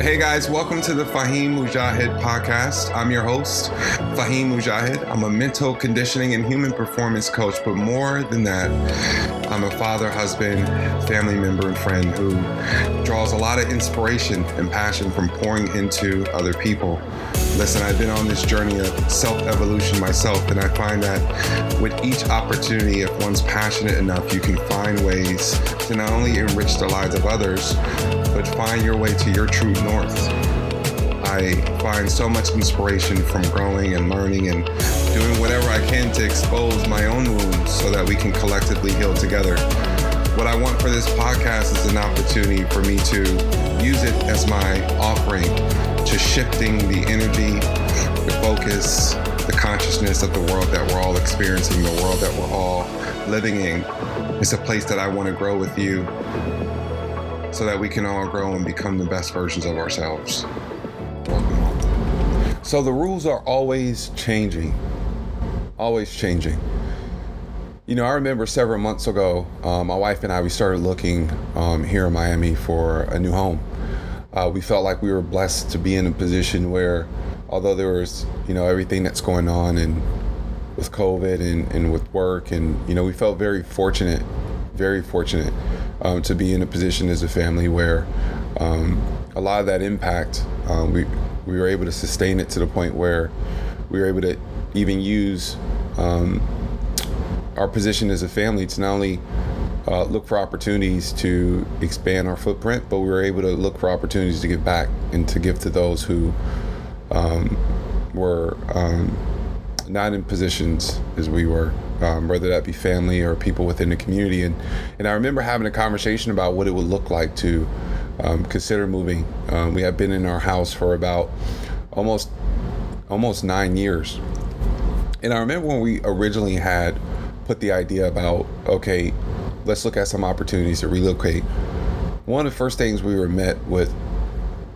Hey guys, welcome to the Fahim Mujahid podcast. I'm your host, Fahim Mujahid. I'm a mental conditioning and human performance coach, but more than that, I'm a father, husband, family member, and friend who draws a lot of inspiration and passion from pouring into other people. Listen, I've been on this journey of self evolution myself, and I find that with each opportunity, if one's passionate enough, you can find ways to not only enrich the lives of others, but find your way to your true north. I find so much inspiration from growing and learning and doing whatever I can to expose my own wounds so that we can collectively heal together. What I want for this podcast is an opportunity for me to use it as my offering to shifting the energy, the focus, the consciousness of the world that we're all experiencing, the world that we're all living in. It's a place that I want to grow with you so that we can all grow and become the best versions of ourselves. So the rules are always changing, always changing. You know, I remember several months ago, um, my wife and I, we started looking um, here in Miami for a new home. Uh, we felt like we were blessed to be in a position where, although there was, you know, everything that's going on and with COVID and, and with work, and, you know, we felt very fortunate, very fortunate um, to be in a position as a family where um, a lot of that impact, um, we, we were able to sustain it to the point where we were able to even use um, our position as a family to not only uh, look for opportunities to expand our footprint, but we were able to look for opportunities to give back and to give to those who um, were um, not in positions as we were, um, whether that be family or people within the community. And, and I remember having a conversation about what it would look like to um, consider moving. Um, we have been in our house for about almost almost nine years. And I remember when we originally had put the idea about, okay, let's look at some opportunities to relocate. One of the first things we were met with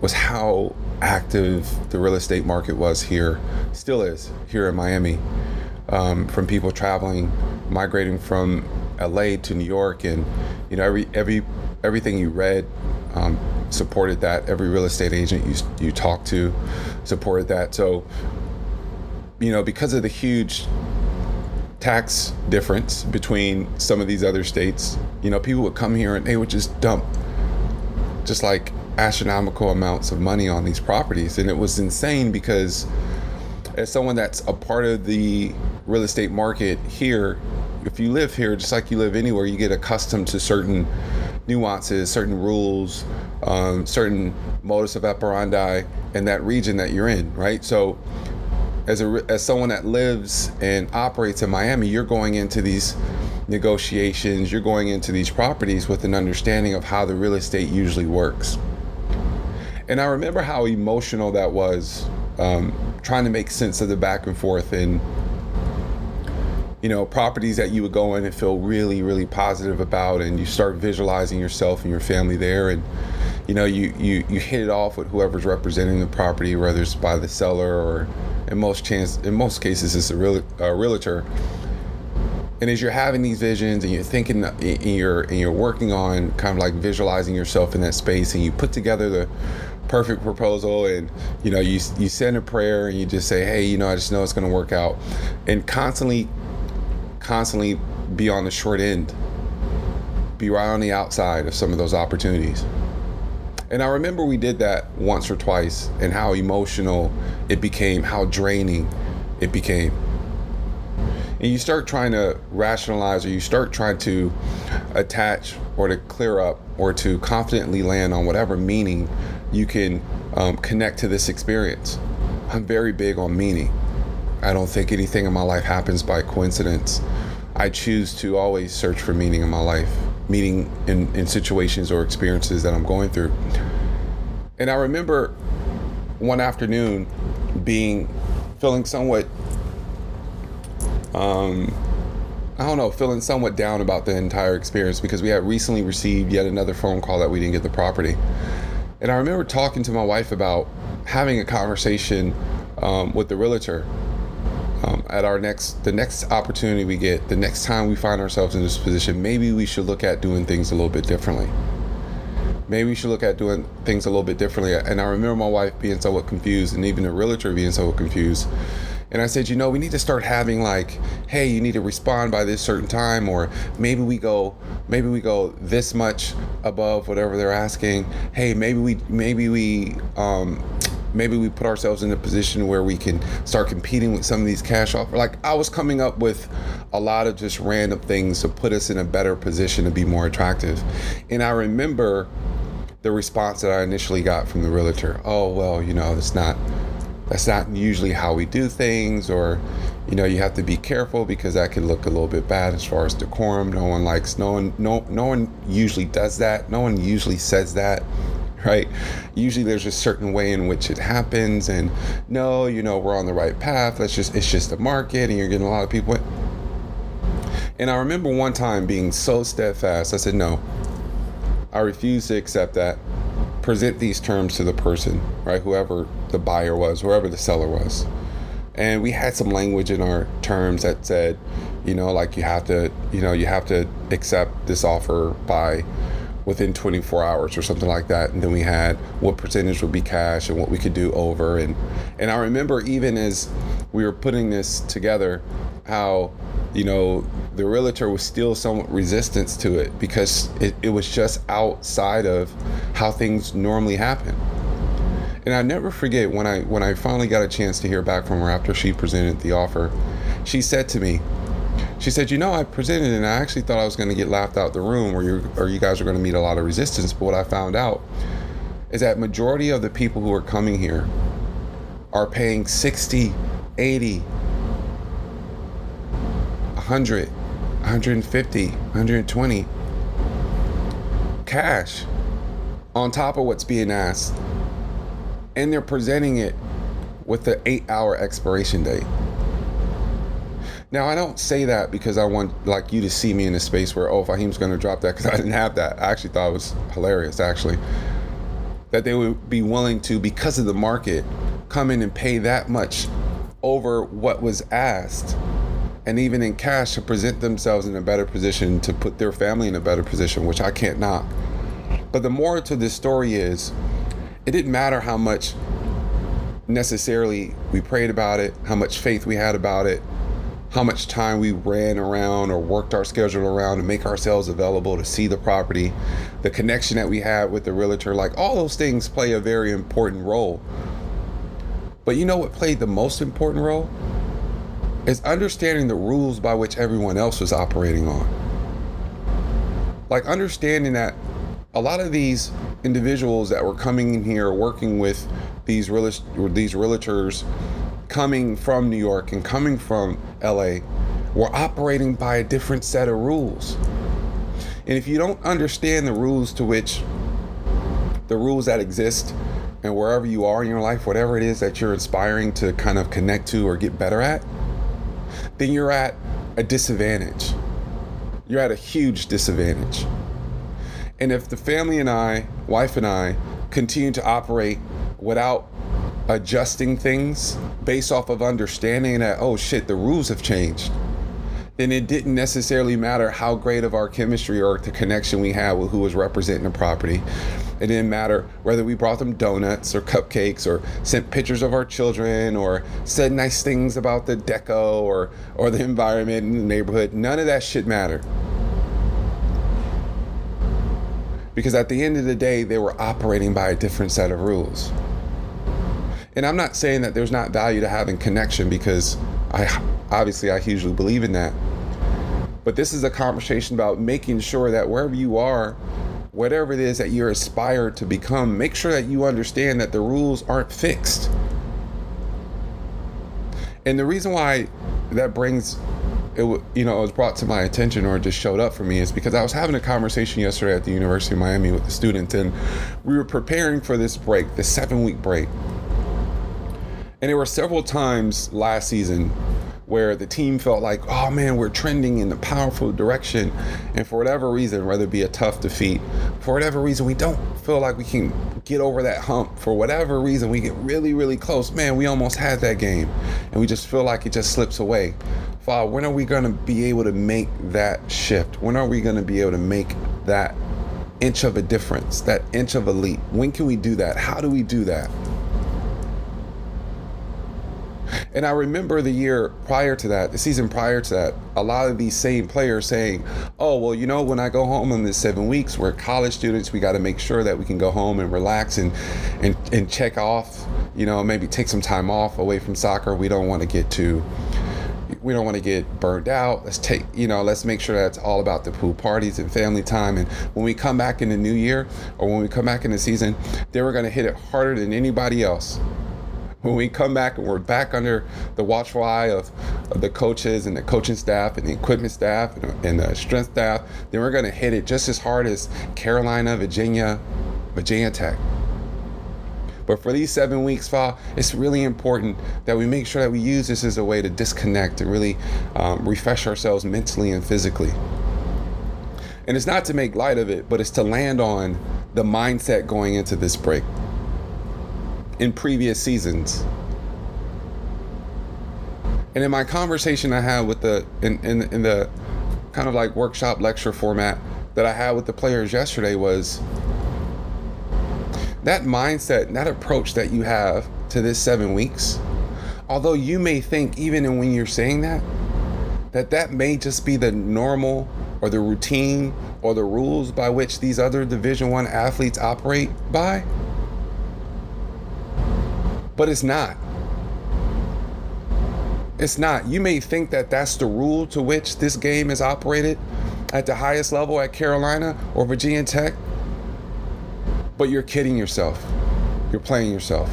was how active the real estate market was here, still is here in Miami, um, from people traveling, migrating from LA to New York, and you know every every everything you read um, supported that. Every real estate agent you you talked to supported that. So you know because of the huge tax difference between some of these other states, you know people would come here and they would just dump just like astronomical amounts of money on these properties. And it was insane because, as someone that's a part of the real estate market here, if you live here, just like you live anywhere, you get accustomed to certain nuances, certain rules, um, certain modus of operandi in that region that you're in, right? So, as a as someone that lives and operates in Miami, you're going into these negotiations, you're going into these properties with an understanding of how the real estate usually works. And I remember how emotional that was, um, trying to make sense of the back and forth and you know properties that you would go in and feel really really positive about and you start visualizing yourself and your family there and you know you you you hit it off with whoever's representing the property whether it's by the seller or in most chance in most cases it's a, real, a realtor. And as you're having these visions and you're thinking and you're and you're working on kind of like visualizing yourself in that space and you put together the perfect proposal and you know you you send a prayer and you just say hey you know I just know it's going to work out. And constantly constantly be on the short end be right on the outside of some of those opportunities and I remember we did that once or twice and how emotional it became how draining it became and you start trying to rationalize or you start trying to attach or to clear up or to confidently land on whatever meaning you can um, connect to this experience. I'm very big on meaning. I don't think anything in my life happens by coincidence. I choose to always search for meaning in my life, meaning in, in situations or experiences that I'm going through. And I remember one afternoon being feeling somewhat um, I don't know, feeling somewhat down about the entire experience because we had recently received yet another phone call that we didn't get the property. And I remember talking to my wife about having a conversation um, with the realtor at our next, the next opportunity we get, the next time we find ourselves in this position, maybe we should look at doing things a little bit differently. maybe we should look at doing things a little bit differently. And I remember my wife being somewhat confused, and even the realtor being somewhat confused. And I said, you know, we need to start having like, hey, you need to respond by this certain time, or maybe we go, maybe we go this much above whatever they're asking. Hey, maybe we, maybe we, um, maybe we put ourselves in a position where we can start competing with some of these cash offers. Like I was coming up with a lot of just random things to put us in a better position to be more attractive. And I remember the response that I initially got from the realtor. Oh well, you know, it's not that's not usually how we do things or you know you have to be careful because that could look a little bit bad as far as decorum no one likes no one no no one usually does that no one usually says that right usually there's a certain way in which it happens and no you know we're on the right path that's just it's just the market and you're getting a lot of people and i remember one time being so steadfast i said no i refuse to accept that present these terms to the person, right? Whoever the buyer was, whoever the seller was. And we had some language in our terms that said, you know, like you have to, you know, you have to accept this offer by within 24 hours or something like that. And then we had what percentage would be cash and what we could do over. And and I remember even as we were putting this together, how you know the realtor was still somewhat resistance to it because it, it was just outside of how things normally happen. And I never forget when I when I finally got a chance to hear back from her after she presented the offer, she said to me, she said, "You know, I presented and I actually thought I was going to get laughed out the room, or you or you guys are going to meet a lot of resistance. But what I found out is that majority of the people who are coming here are paying 60, 80, 100, 150, 120 cash on top of what's being asked. And they're presenting it with the eight hour expiration date. Now I don't say that because I want like you to see me in a space where oh Fahim's gonna drop that because I didn't have that. I actually thought it was hilarious actually. That they would be willing to, because of the market, come in and pay that much over what was asked and even in cash to present themselves in a better position to put their family in a better position, which I can't knock. But the moral to this story is it didn't matter how much necessarily we prayed about it, how much faith we had about it, how much time we ran around or worked our schedule around to make ourselves available to see the property, the connection that we had with the realtor, like all those things play a very important role. But you know what played the most important role? Is understanding the rules by which everyone else was operating on. Like understanding that a lot of these individuals that were coming in here working with these real these realtors coming from New York and coming from LA were operating by a different set of rules. And if you don't understand the rules to which the rules that exist and wherever you are in your life, whatever it is that you're inspiring to kind of connect to or get better at, then you're at a disadvantage. You're at a huge disadvantage. And if the family and I, wife and I, continue to operate without adjusting things based off of understanding that, oh shit, the rules have changed, then it didn't necessarily matter how great of our chemistry or the connection we had with who was representing the property. It didn't matter whether we brought them donuts or cupcakes or sent pictures of our children or said nice things about the deco or, or the environment in the neighborhood. None of that shit mattered because at the end of the day, they were operating by a different set of rules. And I'm not saying that there's not value to having connection because I obviously I hugely believe in that. But this is a conversation about making sure that wherever you are, whatever it is that you're aspired to become, make sure that you understand that the rules aren't fixed. And the reason why that brings it you know it was brought to my attention or just showed up for me is because I was having a conversation yesterday at the University of Miami with the students and we were preparing for this break, the seven week break. And there were several times last season where the team felt like, oh man, we're trending in the powerful direction. And for whatever reason, whether it be a tough defeat, for whatever reason, we don't feel like we can get over that hump. For whatever reason, we get really, really close. Man, we almost had that game. And we just feel like it just slips away. Father, when are we going to be able to make that shift? When are we going to be able to make that inch of a difference, that inch of a leap? When can we do that? How do we do that? And I remember the year prior to that, the season prior to that, a lot of these same players saying, Oh, well, you know, when I go home in the seven weeks, we're college students, we got to make sure that we can go home and relax and, and, and check off, you know, maybe take some time off away from soccer. We don't want to get too we don't want to get burned out. Let's take, you know, let's make sure that's all about the pool parties and family time. And when we come back in the new year or when we come back in the season, then we're going to hit it harder than anybody else. When we come back and we're back under the watchful eye of, of the coaches and the coaching staff and the equipment staff and, and the strength staff, then we're going to hit it just as hard as Carolina, Virginia, Virginia Tech. But for these seven weeks, Fa, it's really important that we make sure that we use this as a way to disconnect and really um, refresh ourselves mentally and physically. And it's not to make light of it, but it's to land on the mindset going into this break in previous seasons. And in my conversation I had with the in, in, in the kind of like workshop lecture format that I had with the players yesterday was that mindset, that approach that you have to this seven weeks, although you may think, even when you're saying that, that that may just be the normal or the routine or the rules by which these other division one athletes operate by but it's not it's not you may think that that's the rule to which this game is operated at the highest level at carolina or virginia tech but you're kidding yourself. You're playing yourself.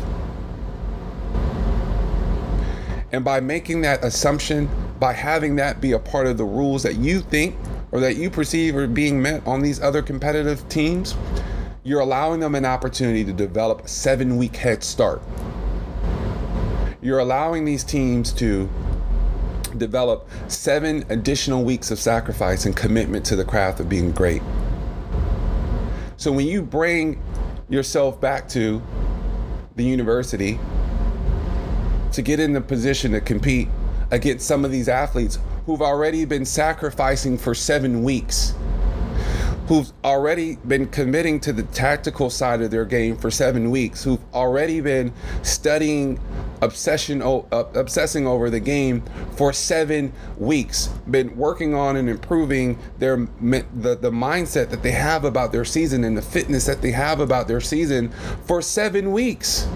And by making that assumption, by having that be a part of the rules that you think or that you perceive are being met on these other competitive teams, you're allowing them an opportunity to develop a seven week head start. You're allowing these teams to develop seven additional weeks of sacrifice and commitment to the craft of being great. So when you bring yourself back to the university to get in the position to compete against some of these athletes who've already been sacrificing for seven weeks, who've already been committing to the tactical side of their game for seven weeks, who've already been studying obsession uh, obsessing over the game for seven weeks. Been working on and improving their the, the mindset that they have about their season and the fitness that they have about their season for seven weeks.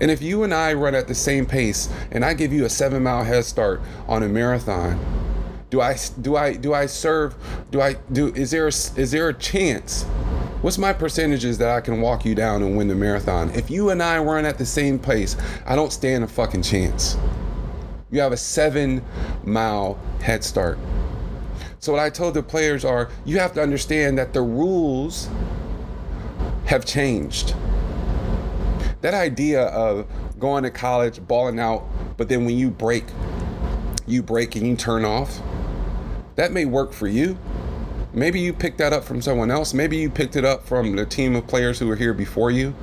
And if you and I run at the same pace and I give you a seven mile head start on a marathon do I do I do I serve do I do is there is there a chance What's my percentages that I can walk you down and win the marathon? If you and I weren't at the same pace, I don't stand a fucking chance. You have a seven mile head start. So, what I told the players are you have to understand that the rules have changed. That idea of going to college, balling out, but then when you break, you break and you turn off, that may work for you. Maybe you picked that up from someone else. Maybe you picked it up from the team of players who were here before you.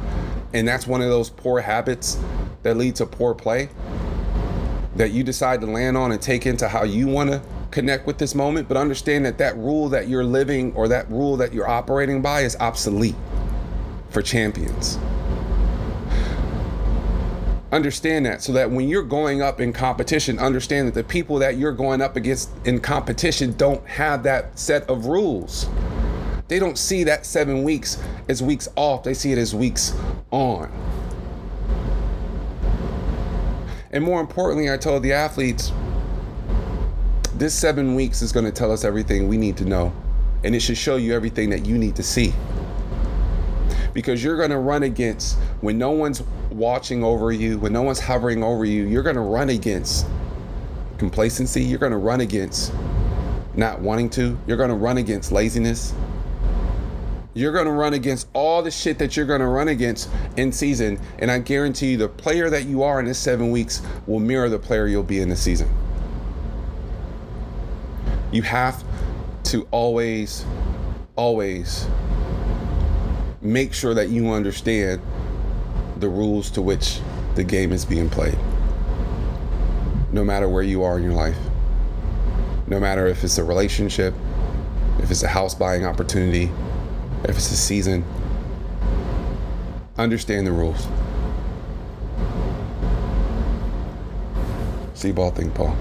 And that's one of those poor habits that lead to poor play that you decide to land on and take into how you want to connect with this moment. But understand that that rule that you're living or that rule that you're operating by is obsolete for champions understand that so that when you're going up in competition understand that the people that you're going up against in competition don't have that set of rules. They don't see that seven weeks as weeks off they see it as weeks on. And more importantly i told the athletes this seven weeks is going to tell us everything we need to know and it should show you everything that you need to see because you're going to run against when no one's watching over you, when no one's hovering over you, you're going to run against complacency. You're going to run against not wanting to. You're going to run against laziness. You're going to run against all the shit that you're going to run against in season. And I guarantee you, the player that you are in this seven weeks will mirror the player you'll be in the season. You have to always, always make sure that you understand the rules to which the game is being played. No matter where you are in your life, no matter if it's a relationship, if it's a house buying opportunity, if it's a season, understand the rules. See ball thing, Paul.